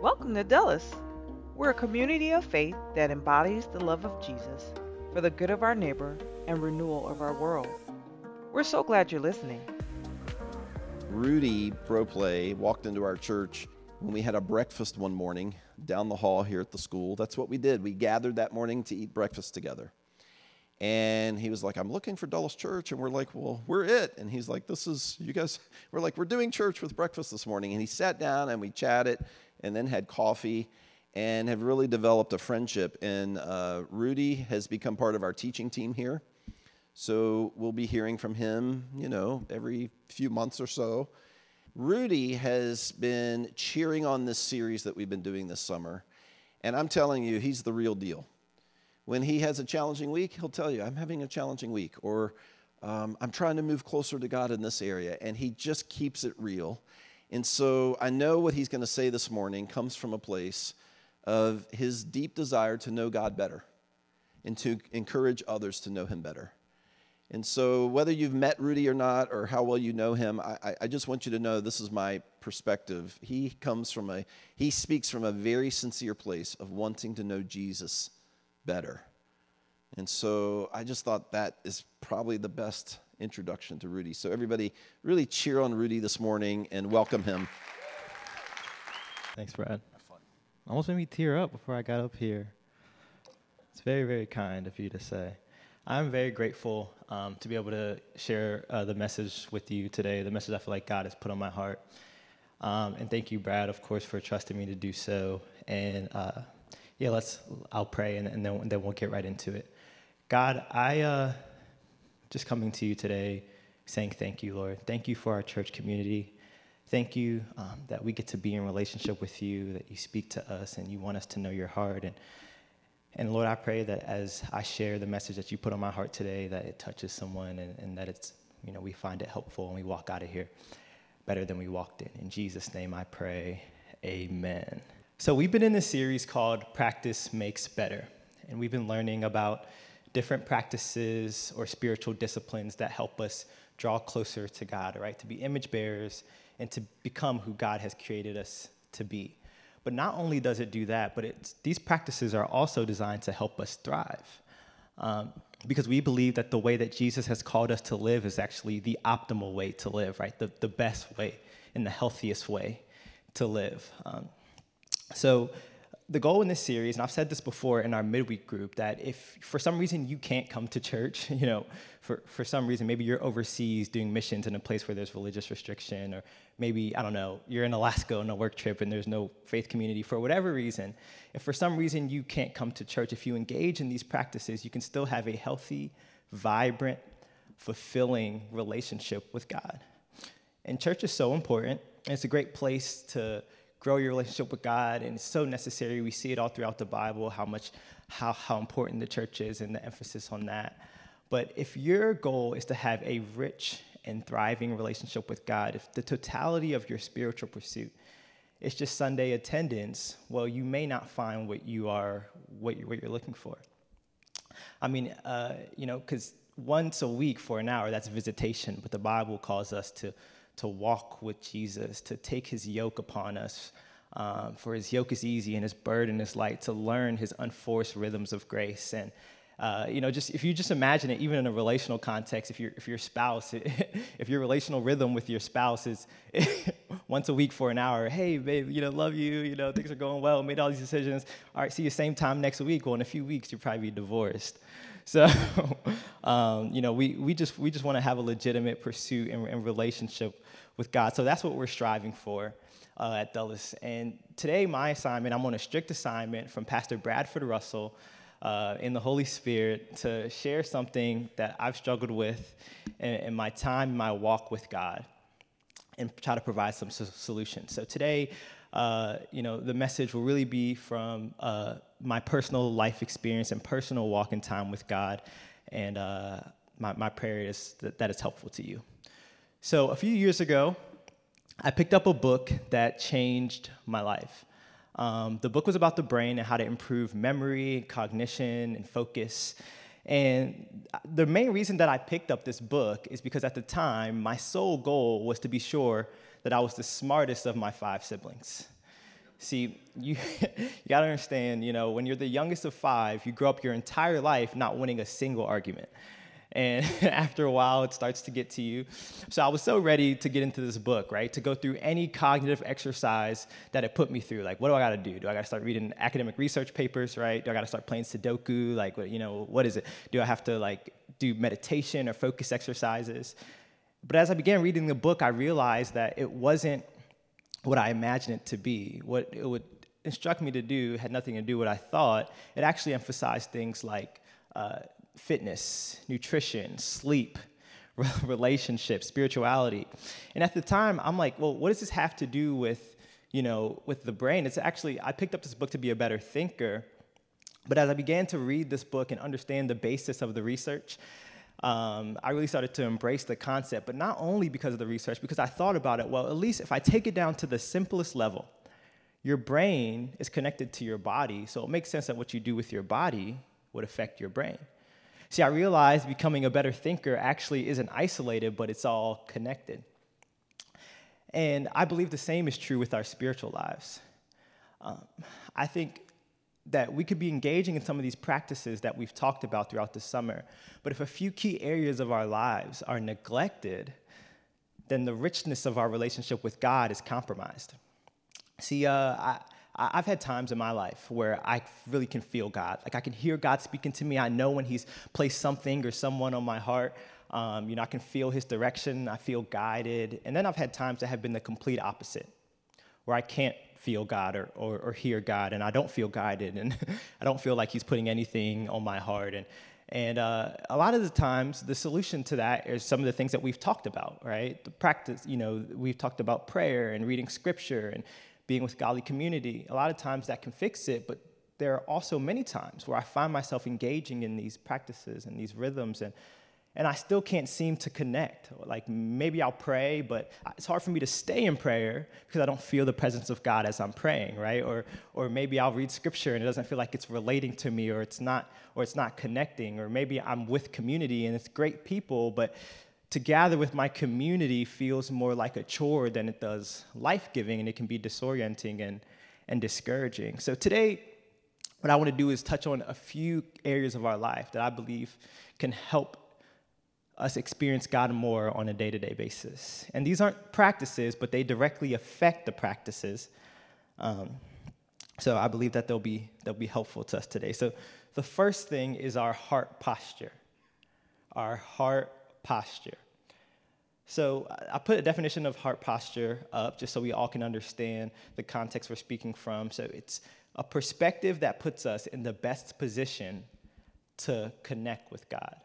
Welcome to Dulles. We're a community of faith that embodies the love of Jesus for the good of our neighbor and renewal of our world. We're so glad you're listening. Rudy Bropleh walked into our church when we had a breakfast one morning down the hall here at the school. That's what we did. We gathered that morning to eat breakfast together. And he was like, I'm looking for Dulles Church. And we're like, Well, we're it. And he's like, This is, you guys, we're like, We're doing church with breakfast this morning. And he sat down and we chatted and then had coffee and have really developed a friendship. And uh, Rudy has become part of our teaching team here. So we'll be hearing from him, you know, every few months or so. Rudy has been cheering on this series that we've been doing this summer. And I'm telling you, he's the real deal. When he has a challenging week, he'll tell you, I'm having a challenging week, or um, I'm trying to move closer to God in this area. And he just keeps it real. And so I know what he's going to say this morning comes from a place of his deep desire to know God better and to encourage others to know him better. And so, whether you've met Rudy or not, or how well you know him, I, I, just want you to know this is my perspective. He comes from a, he speaks from a very sincere place of wanting to know Jesus better. And so I just thought that is probably the best introduction to Rudy. So everybody really cheer on Rudy this morning and welcome him. Thanks, Brad. Almost made me tear up before I got up here. It's very, very kind of you to say. I'm very grateful um, to be able to share uh, the message with you today, the message I feel like God has put on my heart. Um, and thank you, Brad, of course, for trusting me to do so. And uh, yeah, let's. I'll pray, and, and, then, then, we'll get right into it. God, I uh, just coming to you today, saying thank you, Lord. Thank you for our church community. Thank you um, that we get to be in relationship with you, that you speak to us, and you want us to know your heart. And and Lord, I pray that as I share the message that you put on my heart today, that it touches someone, and, and that it's you know we find it helpful, and we walk out of here better than we walked in. In Jesus' name, I pray. Amen. So, we've been in this series called Practice Makes Better, and we've been learning about different practices or spiritual disciplines that help us draw closer to God, right? To be image bearers and to become who God has created us to be. But not only does it do that, but these practices are also designed to help us thrive. Um, because we believe that the way that Jesus has called us to live is actually the optimal way to live, right? The, the best way and the healthiest way to live. Um, so, the goal in this series, and I've said this before in our midweek group, that if for some reason you can't come to church, you know, for, for some reason, maybe you're overseas doing missions in a place where there's religious restriction, or maybe, I don't know, you're in Alaska on a work trip and there's no faith community for whatever reason. If for some reason you can't come to church, if you engage in these practices, you can still have a healthy, vibrant, fulfilling relationship with God. And church is so important. and It's a great place to grow your relationship with God, and it's so necessary. We see it all throughout the Bible how much, how, how important the church is and the emphasis on that. But if your goal is to have a rich and thriving relationship with God, if the totality of your spiritual pursuit is just Sunday attendance, well, you may not find what you are, what you're, what you're looking for. I mean, uh, you know, because once a week for an hour, that's visitation, but the Bible calls us to to walk with Jesus, to take his yoke upon us. Um, for his yoke is easy and his burden is light, to learn his unforced rhythms of grace. And, uh, you know, just if you just imagine it, even in a relational context, if, your if your spouse, if your relational rhythm with your spouse is once a week for an hour, hey, babe, you know, love you, you know, things are going well, made all these decisions. All right, see you same time next week. Well, in a few weeks, you'll probably be divorced. So, um, you know, we, we just, we just want to have a legitimate pursuit and, and, relationship with God. So that's what we're striving for uh, at Dulles. And today, my assignment, I'm on a strict assignment from Pastor Bradford Russell uh, in the Holy Spirit to share something that I've struggled with in, in my time, my walk with God, and try to provide some solutions. So today, uh, you know, the message will really be from uh, my personal life experience and personal walk in time with God. And uh, my, my prayer is that that is helpful to you. So, a few years ago, I picked up a book that changed my life. Um, the book was about the brain and how to improve memory, cognition, and focus. And uh, the main reason that I picked up this book is because at the time, my sole goal was to be sure that I was the smartest of my five siblings. See, you, you got to understand, you know, when you're the youngest of five, you grow up your entire life not winning a single argument. And after a while, it starts to get to you. So I was so ready to get into this book, right? To go through any cognitive exercise that it put me through. Like, what do I got to do? Do I got to start reading academic research papers, right? Do I got to start playing Sudoku? Like, what you know, what is it? Do I have to like do meditation or focus exercises? But as I began reading the book, I realized that it wasn't what I imagined it to be. What it would instruct me to do had nothing to do with what I thought. It actually emphasized things like uh, fitness, nutrition, sleep, relationships, spirituality. And at the time, I'm like, well, what does this have to do with, you know, with the brain? It's actually, I picked up this book to be a better thinker. But as I began to read this book and understand the basis of the research, um, I really started to embrace the concept, but not only because of the research, because I thought about it, well, at least if I take it down to the simplest level, your brain is connected to your body, so it makes sense that what you do with your body would affect your brain. See, I realized becoming a better thinker actually isn't isolated, but it's all connected. And I believe the same is true with our spiritual lives. Um, I think that we could be engaging in some of these practices that we've talked about throughout the summer, but if a few key areas of our lives are neglected, then the richness of our relationship with God is compromised. See, uh, I, I've had times in my life where I really can feel God. Like I can hear God speaking to me. I know when He's placed something or someone on my heart. Um, you know, I can feel His direction. I feel guided. And then I've had times that have been the complete opposite, where I can't feel God or, or, or hear God, and I don't feel guided, and I don't feel like He's putting anything on my heart. And and uh, a lot of the times, the solution to that is some of the things that we've talked about, right? The practice, you know, we've talked about prayer and reading scripture and being with godly community. A lot of times that can fix it, but there are also many times where I find myself engaging in these practices and these rhythms, and, and I still can't seem to connect. Like maybe I'll pray, but it's hard for me to stay in prayer because I don't feel the presence of God as I'm praying, right? Or, or maybe I'll read scripture and it doesn't feel like it's relating to me, or it's not, or it's not connecting, or maybe I'm with community and it's great people, but to gather with my community feels more like a chore than it does life giving, and it can be disorienting and, and discouraging. So, today, what I want to do is touch on a few areas of our life that I believe can help us experience God more on a day to day basis. And these aren't practices, but they directly affect the practices. Um, so I believe that they'll be, they'll be helpful to us today. So the first thing is our heart posture. Our heart posture. So I put a definition of heart posture up just so we all can understand the context we're speaking from. So it's a perspective that puts us in the best position to connect with God.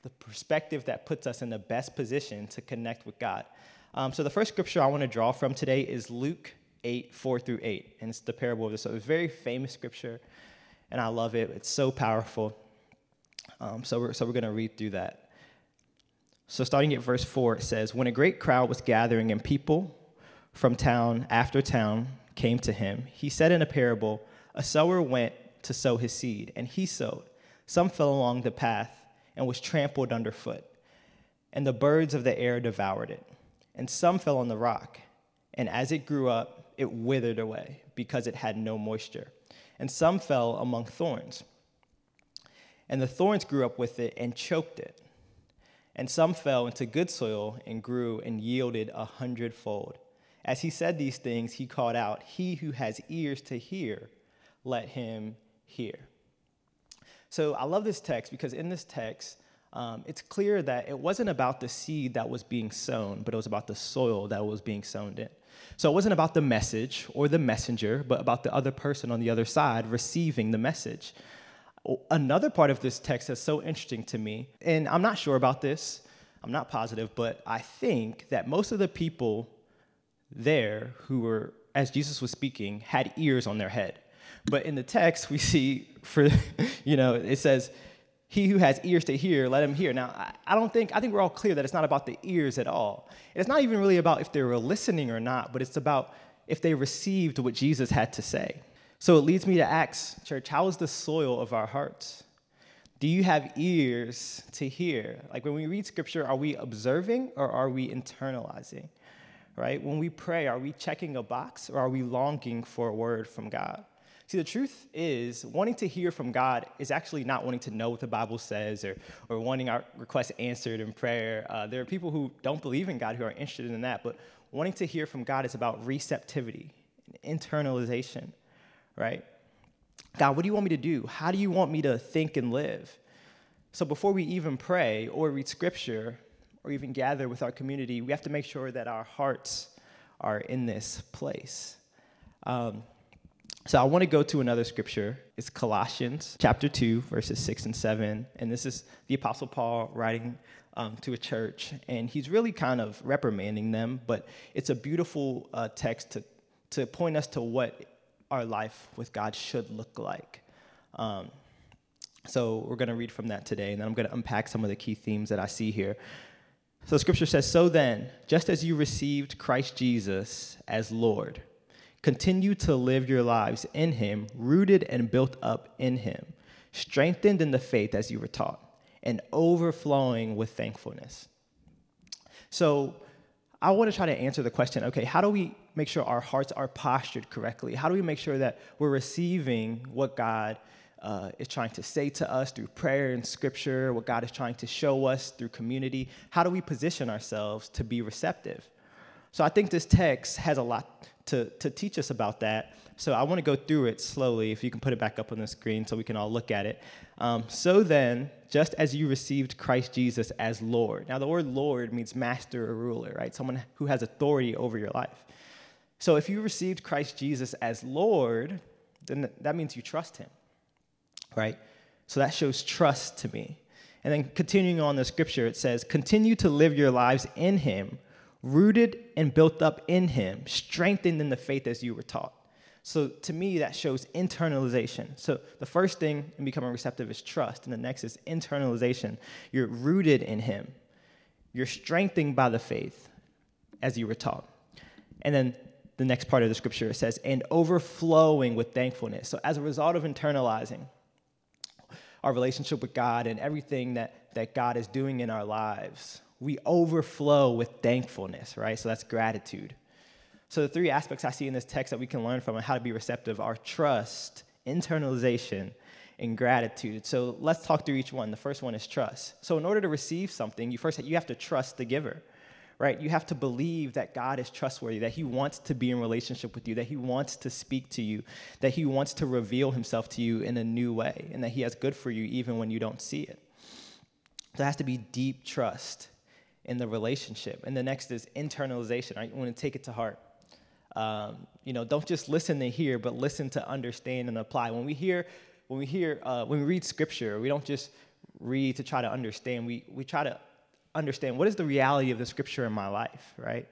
The perspective that puts us in the best position to connect with God. Um, so the first scripture I want to draw from today is Luke 8, 4 through 8. And it's the parable of the So it's a very famous scripture, and I love it. It's so powerful. Um, so we're, so we're going to read through that. So, starting at verse 4, it says, When a great crowd was gathering and people from town after town came to him, he said in a parable, A sower went to sow his seed, and he sowed. Some fell along the path and was trampled underfoot, and the birds of the air devoured it. And some fell on the rock, and as it grew up, it withered away because it had no moisture. And some fell among thorns, and the thorns grew up with it and choked it and some fell into good soil and grew and yielded a hundredfold. As he said these things, he called out, He who has ears to hear, let him hear. So I love this text because in this text, um, it's clear that it wasn't about the seed that was being sown, but it was about the soil that was being sown in. So it wasn't about the message or the messenger, but about the other person on the other side receiving the message. Another part of this text that's so interesting to me, and I'm not sure about this, I'm not positive, but I think that most of the people there who were, as Jesus was speaking, had ears on their head. But in the text, we see, for, you know, it says, he who has ears to hear, let him hear. Now, I don't think, I think we're all clear that it's not about the ears at all. It's not even really about if they were listening or not, but it's about if they received what Jesus had to say. So it leads me to ask, church, how is the soil of our hearts? Do you have ears to hear? Like when we read scripture, are we observing or are we internalizing? right? When we pray, are we checking a box or are we longing for a word from God? See, the truth is, wanting to hear from God is actually not wanting to know what the Bible says or, or wanting our requests answered in prayer. Uh, there are people who don't believe in God who are interested in that, but wanting to hear from God is about receptivity, internalization, right? God, what do you want me to do? How do you want me to think and live? So before we even pray or read scripture or even gather with our community, we have to make sure that our hearts are in this place. Um, so I want to go to another scripture. It's Colossians chapter 2, verses 6 and 7. And this is the Apostle Paul writing um, to a church. And he's really kind of reprimanding them, but it's a beautiful uh, text to, to point us to what our life with God should look like. Um, so we're going to read from that today, and then I'm going to unpack some of the key themes that I see here. So scripture says, So then, just as you received Christ Jesus as Lord, continue to live your lives in him, rooted and built up in him, strengthened in the faith as you were taught, and overflowing with thankfulness. So I want to try to answer the question okay, how do we make sure our hearts are postured correctly? How do we make sure that we're receiving what God uh, is trying to say to us through prayer and scripture, what God is trying to show us through community? How do we position ourselves to be receptive? So I think this text has a lot to, to teach us about that. So I want to go through it slowly. If you can put it back up on the screen so we can all look at it. Um, so then, just as you received Christ Jesus as Lord. Now, the word Lord means master or ruler, right? Someone who has authority over your life. So if you received Christ Jesus as Lord, then that means you trust him, right? So that shows trust to me. And then continuing on the scripture, it says, continue to live your lives in him, rooted and built up in him, strengthened in the faith as you were taught. So to me, that shows internalization. So the first thing in becoming receptive is trust, and the next is internalization. You're rooted in him, you're strengthened by the faith as you were taught. And then the next part of the scripture says, and overflowing with thankfulness. So, as a result of internalizing our relationship with God and everything that, that God is doing in our lives, we overflow with thankfulness, right? So, that's gratitude. So, the three aspects I see in this text that we can learn from and how to be receptive are trust, internalization, and gratitude. So, let's talk through each one. The first one is trust. So, in order to receive something, you first you have to trust the giver right? You have to believe that God is trustworthy, that He wants to be in relationship with you, that He wants to speak to you, that He wants to reveal Himself to you in a new way, and that He has good for you even when you don't see it. There has to be deep trust in the relationship. And the next is internalization, right? You want to take it to heart. Um, you know, don't just listen to hear, but listen to understand and apply. When we hear, when we hear, uh, when we read scripture, we don't just read to try to understand. We, we try to understand what is the reality of the scripture in my life, right?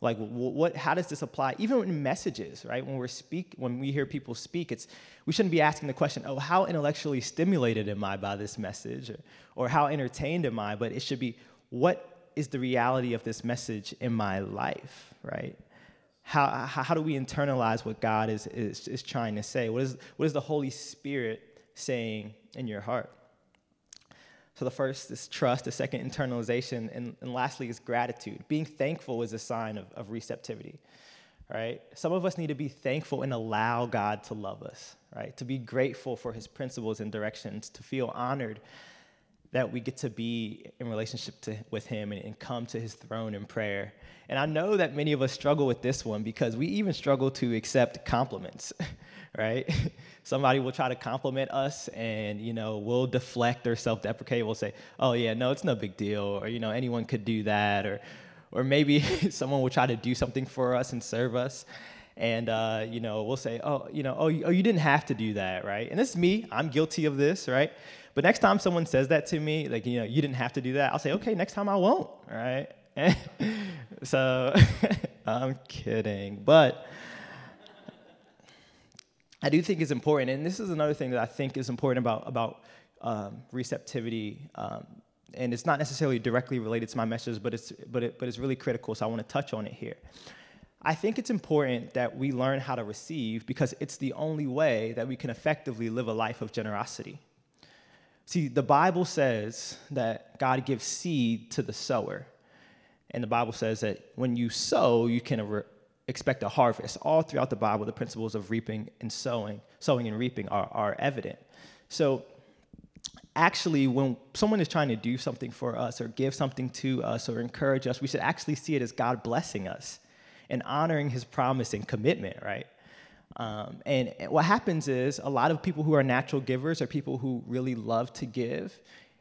Like, what, how does this apply? Even in messages, right? When we're speak, when we hear people speak, it's we shouldn't be asking the question, "Oh, how intellectually stimulated am I by this message?" or, or "How entertained am I?" But it should be, "What is the reality of this message in my life?" Right? How, how, how do we internalize what God is, is, is trying to say? What is, what is the Holy Spirit saying in your heart? So the first is trust, the second, internalization, and, and lastly is gratitude. Being thankful is a sign of, of receptivity, right? Some of us need to be thankful and allow God to love us, right? To be grateful for his principles and directions, to feel honored that we get to be in relationship to, with him and, and come to his throne in prayer. And I know that many of us struggle with this one because we even struggle to accept compliments, right? Somebody will try to compliment us and, you know, we'll deflect or self-deprecate. We'll say, oh yeah, no, it's no big deal. Or, you know, anyone could do that. Or, or maybe someone will try to do something for us and serve us. And, uh, you know, we'll say, oh, you know, oh, you, oh, you didn't have to do that, right? And this is me. I'm guilty of this, right? But next time someone says that to me, like, you know, you didn't have to do that, I'll say, okay, next time I won't, right? so I'm kidding. But I do think is important, and this is another thing that I think is important about about um, receptivity, um, and it's not necessarily directly related to my message, but it's but it, but it's really critical. So I want to touch on it here. I think it's important that we learn how to receive because it's the only way that we can effectively live a life of generosity. See, the Bible says that God gives seed to the sower. And the Bible says that when you sow, you can expect a harvest. All throughout the Bible, the principles of reaping and sowing, sowing and reaping are, are evident. So actually, when someone is trying to do something for us or give something to us or encourage us, we should actually see it as God blessing us and honoring his promise and commitment, right? Um, and what happens is a lot of people who are natural givers are people who really love to give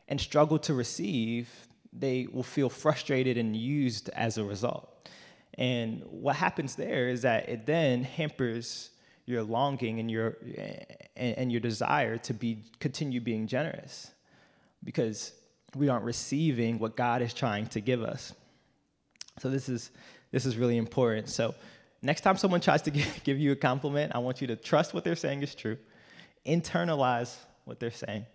and struggle to receive. They will feel frustrated and used as a result. And what happens there is that it then hampers your longing and your and, and your desire to be continue being generous because we aren't receiving what God is trying to give us. So this is this is really important. So next time someone tries to give you a compliment, I want you to trust what they're saying is true, internalize what they're saying,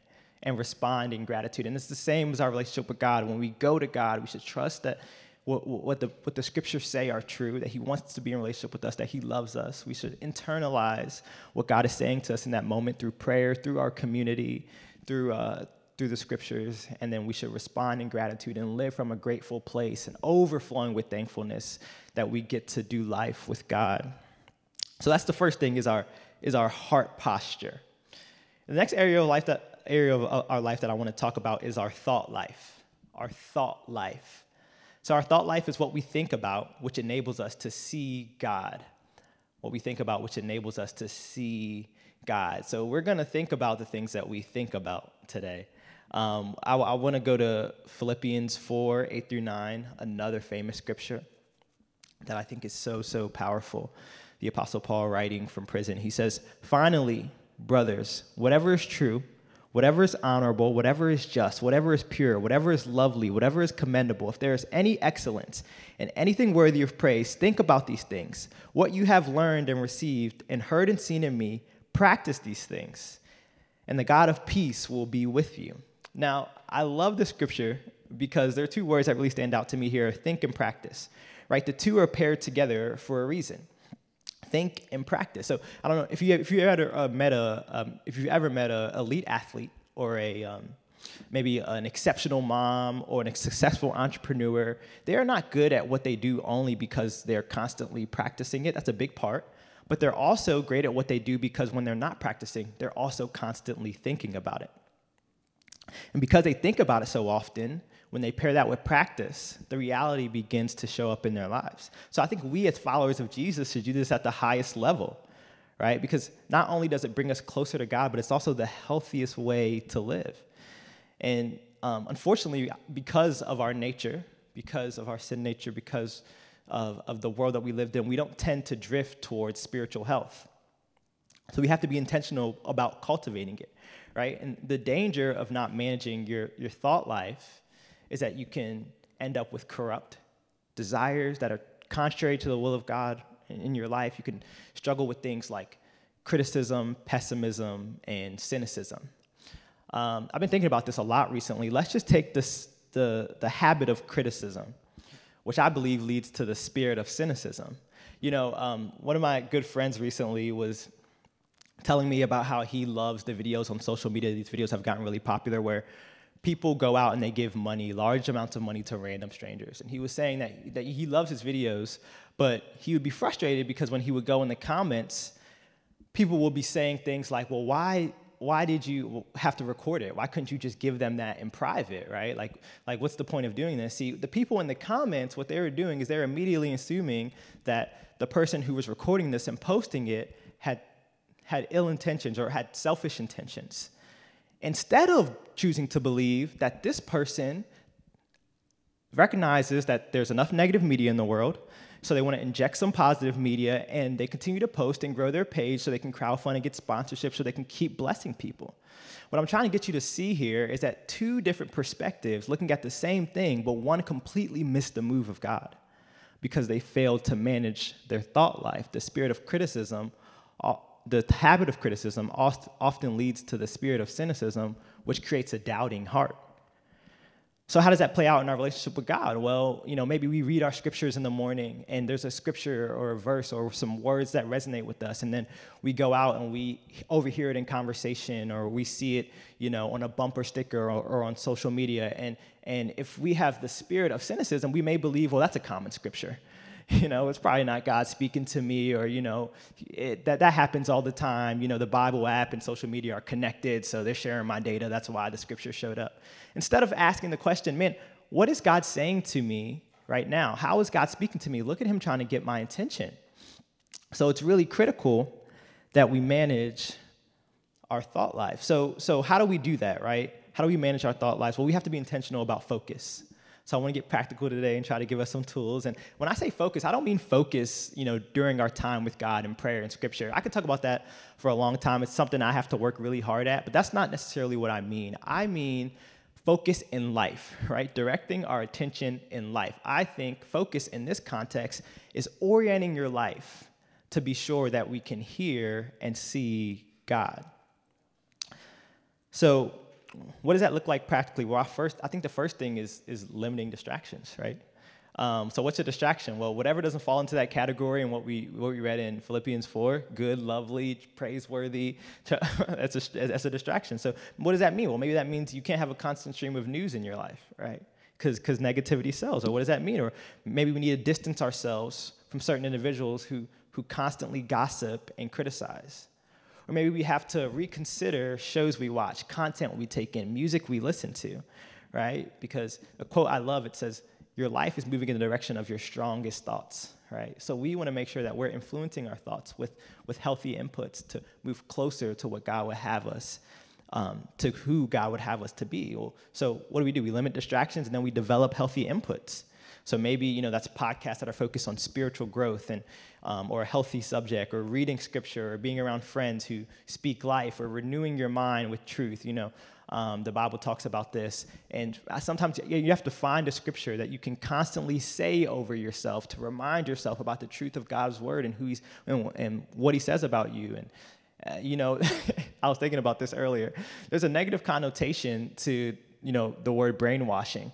and respond in gratitude. And it's the same as our relationship with God. When we go to God, we should trust that what, what, the, what the scriptures say are true, that He wants to be in relationship with us, that He loves us. We should internalize what God is saying to us in that moment through prayer, through our community, through, uh, through the scriptures, and then we should respond in gratitude and live from a grateful place and overflowing with thankfulness that we get to do life with God. So that's the first thing is our, is our heart posture. The next area of life that area of our life that I want to talk about is our thought life. Our thought life. So, our thought life is what we think about, which enables us to see God. What we think about, which enables us to see God. So, we're going to think about the things that we think about today. Um, I, I want to go to Philippians 4 8 through 9, another famous scripture that I think is so, so powerful. The Apostle Paul writing from prison, he says, Finally, brothers, whatever is true, whatever is honorable, whatever is just, whatever is pure, whatever is lovely, whatever is commendable, if there is any excellence and anything worthy of praise, think about these things. What you have learned and received and heard and seen in me, practice these things, and the God of peace will be with you. Now, I love the scripture because there are two words that really stand out to me here think and practice, right? The two are paired together for a reason think and practice. So I don't know if you if you ever uh, met a um, if you've ever met a elite athlete or a um, maybe an exceptional mom or a successful entrepreneur, they are not good at what they do only because they're constantly practicing it. That's a big part. But they're also great at what they do because when they're not practicing, they're also constantly thinking about it. And because they think about it so often, when they pair that with practice, the reality begins to show up in their lives. So I think we, as followers of Jesus, should do this at the highest level, right? Because not only does it bring us closer to God, but it's also the healthiest way to live. And um, unfortunately, because of our nature, because of our sin nature, because of, of the world that we lived in, we don't tend to drift towards spiritual health. So we have to be intentional about cultivating it, right? And the danger of not managing your, your thought life is that you can end up with corrupt desires that are contrary to the will of God in your life. You can struggle with things like criticism, pessimism, and cynicism. Um, I've been thinking about this a lot recently. Let's just take this, the, the habit of criticism, which I believe leads to the spirit of cynicism. You know, um, one of my good friends recently was telling me about how he loves the videos on social media. These videos have gotten really popular where people go out and they give money, large amounts of money to random strangers. And he was saying that, that he loves his videos, but he would be frustrated because when he would go in the comments, people would be saying things like, well, why, why did you have to record it? Why couldn't you just give them that in private, right? Like, like what's the point of doing this? See, the people in the comments, what they were doing is they're immediately assuming that the person who was recording this and posting it had, had ill intentions or had selfish intentions instead of choosing to believe that this person recognizes that there's enough negative media in the world, so they want to inject some positive media and they continue to post and grow their page so they can crowdfund and get sponsorship so they can keep blessing people. What I'm trying to get you to see here is that two different perspectives looking at the same thing, but one completely missed the move of God because they failed to manage their thought life. The spirit of criticism the habit of criticism often leads to the spirit of cynicism, which creates a doubting heart. So how does that play out in our relationship with God? Well, you know, maybe we read our scriptures in the morning and there's a scripture or a verse or some words that resonate with us and then we go out and we overhear it in conversation or we see it, you know, on a bumper sticker or, or on social media and and if we have the spirit of cynicism, we may believe, well, that's a common scripture. you know it's probably not god speaking to me or you know it, that, that happens all the time. You know the bible app and social media are connected so they're sharing my data. That's why the scripture showed up. Instead of asking the question man what is god saying to me right now? How is god speaking to me? Look at him trying to get my attention. So it's really critical that we manage our thought life. So so how do we do that right? How do we manage our thought lives? Well we have to be intentional about focus so I want to get practical today and try to give us some tools. And when I say focus, I don't mean focus, you know, during our time with God in prayer and scripture. I could talk about that for a long time. It's something I have to work really hard at, but that's not necessarily what I mean. I mean focus in life, right? Directing our attention in life. I think focus in this context is orienting your life to be sure that we can hear and see God. So what does that look like practically? Well, first, I think the first thing is, is limiting distractions, right? Um, so what's a distraction? Well, whatever doesn't fall into that category and what we what we read in Philippians 4, good, lovely, praiseworthy, that's, a, that's a distraction. So what does that mean? Well, maybe that means you can't have a constant stream of news in your life, right? Because negativity sells. Or what does that mean? Or maybe we need to distance ourselves from certain individuals who, who constantly gossip and criticize. Or maybe we have to reconsider shows we watch, content we take in, music we listen to, right? Because a quote I love, it says, your life is moving in the direction of your strongest thoughts, right? So we want to make sure that we're influencing our thoughts with, with healthy inputs to move closer to what God would have us, um, to who God would have us to be. Well, so what do we do? We limit distractions and then we develop healthy inputs. So maybe, you know, that's podcasts that are focused on spiritual growth and, um, or a healthy subject or reading scripture or being around friends who speak life or renewing your mind with truth, you know. Um, the Bible talks about this. And sometimes you have to find a scripture that you can constantly say over yourself to remind yourself about the truth of God's word and who he's and, and what he says about you. And, uh, you know, I was thinking about this earlier. There's a negative connotation to, you know, the word brainwashing.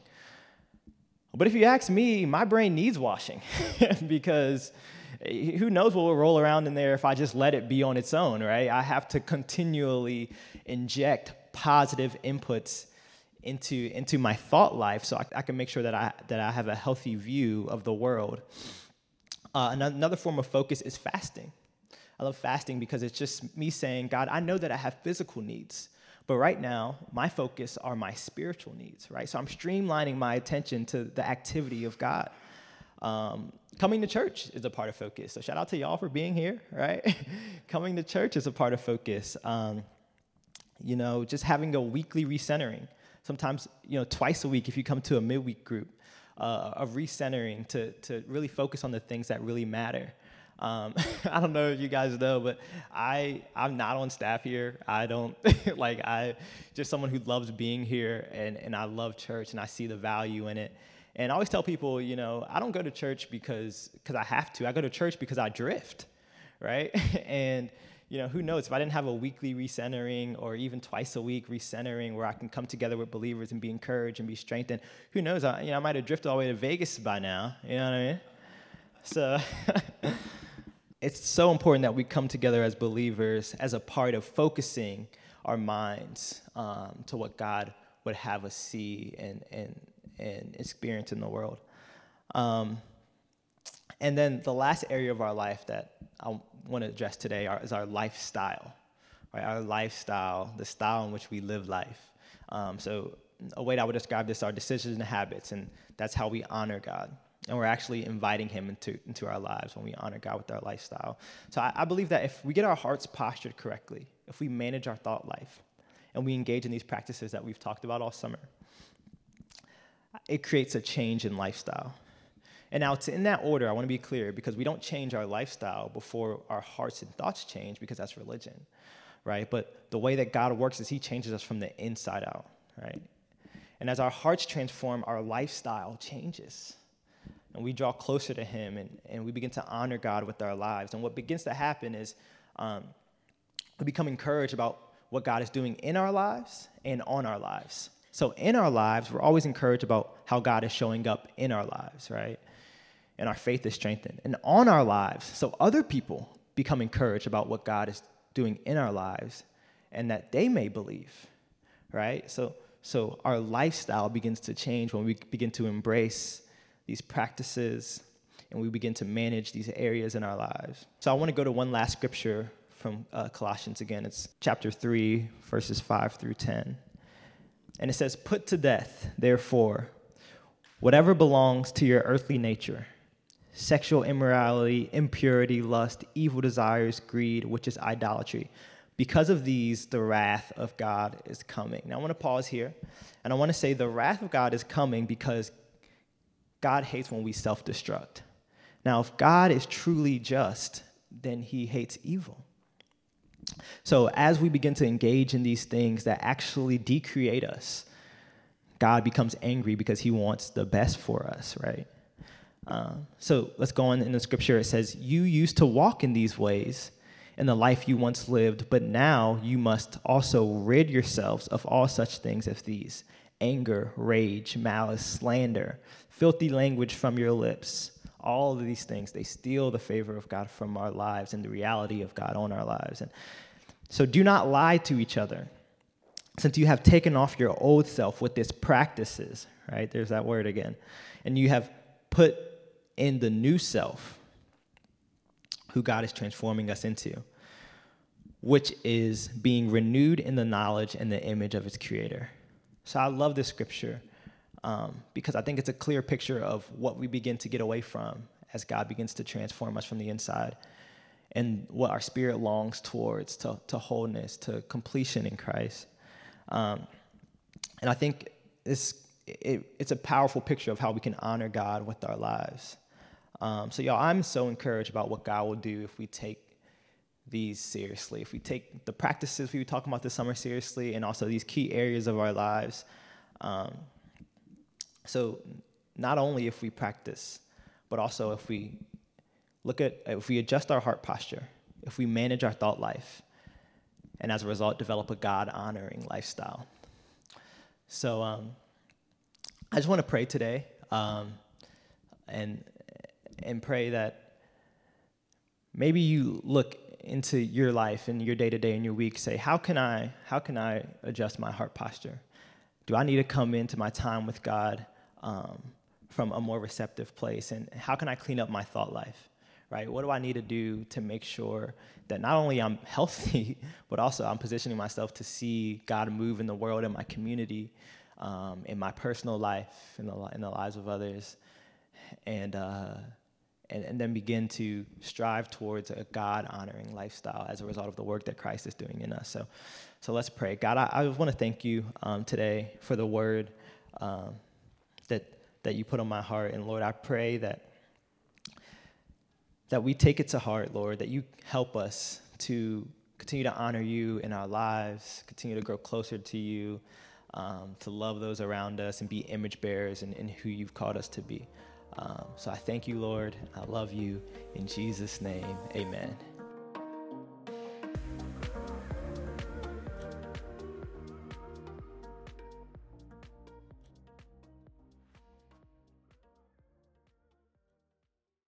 But if you ask me, my brain needs washing because who knows what will roll around in there if I just let it be on its own, right? I have to continually inject positive inputs into, into my thought life so I, I can make sure that I, that I have a healthy view of the world. Uh, another form of focus is fasting. I love fasting because it's just me saying, God, I know that I have physical needs. But right now, my focus are my spiritual needs, right? So I'm streamlining my attention to the activity of God. Um, coming to church is a part of focus. So shout out to y'all for being here, right? coming to church is a part of focus. Um, you know, just having a weekly recentering. Sometimes, you know, twice a week if you come to a midweek group uh, of recentering to, to really focus on the things that really matter. Um, I don't know if you guys know, but I I'm not on staff here. I don't like I just someone who loves being here and and I love church and I see the value in it. And I always tell people, you know, I don't go to church because because I have to. I go to church because I drift, right? and you know, who knows if I didn't have a weekly recentering or even twice a week recentering where I can come together with believers and be encouraged and be strengthened, who knows? I, you know, I might have drifted all the way to Vegas by now. You know what I mean? So it's so important that we come together as believers as a part of focusing our minds um, to what God would have us see and, and, and experience in the world. Um, and then the last area of our life that I want to address today are, is our lifestyle, right? Our lifestyle, the style in which we live life. Um, so a way that I would describe this are decisions and habits, and that's how we honor God and we're actually inviting him into, into our lives when we honor God with our lifestyle. So I, I, believe that if we get our hearts postured correctly, if we manage our thought life, and we engage in these practices that we've talked about all summer, it creates a change in lifestyle. And now, it's in that order, I want to be clear because we don't change our lifestyle before our hearts and thoughts change because that's religion, right? But the way that God works is He changes us from the inside out, right? And as our hearts transform, our lifestyle changes and we draw closer to Him and, and we begin to honor God with our lives. And what begins to happen is um, we become encouraged about what God is doing in our lives and on our lives. So in our lives, we're always encouraged about how God is showing up in our lives, right? And our faith is strengthened. And on our lives, so other people become encouraged about what God is doing in our lives and that they may believe, right? So so our lifestyle begins to change when we begin to embrace these practices and we begin to manage these areas in our lives. So I want to go to one last scripture from uh, Colossians again. It's chapter 3, verses 5 through 10. And it says, Put to death, therefore, whatever belongs to your earthly nature sexual immorality, impurity, lust, evil desires, greed, which is idolatry. Because of these, the wrath of God is coming. Now, I want to pause here, and I want to say the wrath of God is coming because God hates when we self destruct. Now, if God is truly just, then he hates evil. So, as we begin to engage in these things that actually decreate us, God becomes angry because he wants the best for us, right? Um, so, let's go on in the scripture. It says, You used to walk in these ways in the life you once lived, but now you must also rid yourselves of all such things as these anger, rage, malice, slander, filthy language from your lips. All of these things, they steal the favor of God from our lives and the reality of God on our lives. And so do not lie to each other, since you have taken off your old self with its practices, right? There's that word again. And you have put in the new self, who God is transforming us into, which is being renewed in the knowledge and the image of its creator. So I love this scripture um, because I think it's a clear picture of what we begin to get away from as God begins to transform us from the inside and what our spirit longs towards to, to wholeness, to completion in Christ. Um, and I think it's, it, it's a powerful picture of how we can honor God with our lives. Um, so, y'all, I'm so encouraged about what God will do if we take these seriously, if we take the practices we were talking about this summer seriously, and also these key areas of our lives. Um, so, not only if we practice, but also if we look at, if we adjust our heart posture, if we manage our thought life, and as a result, develop a God honoring lifestyle. So, um, I just want to pray today um, and, and pray that maybe you look into your life and your day to day and your week say how can i how can i adjust my heart posture? Do i need to come into my time with god um, from a more receptive place? And how can i clean up my thought life right? What do i need to do to make sure that not only i'm healthy but also i'm positioning myself to see god move in the world in my community um, in my personal life in the, in the lives of others? And uh, and, and then begin to strive towards a God honoring lifestyle as a result of the work that Christ is doing in us. So, so let's pray. God, I, I want to thank you um, today for the word um, that, that you put on my heart. And Lord, I pray that, that we take it to heart, Lord, that you help us to continue to honor you in our lives, continue to grow closer to you, um, to love those around us, and be image bearers in who you've called us to be. Um, so I thank you, Lord. I love you. In Jesus' name, amen.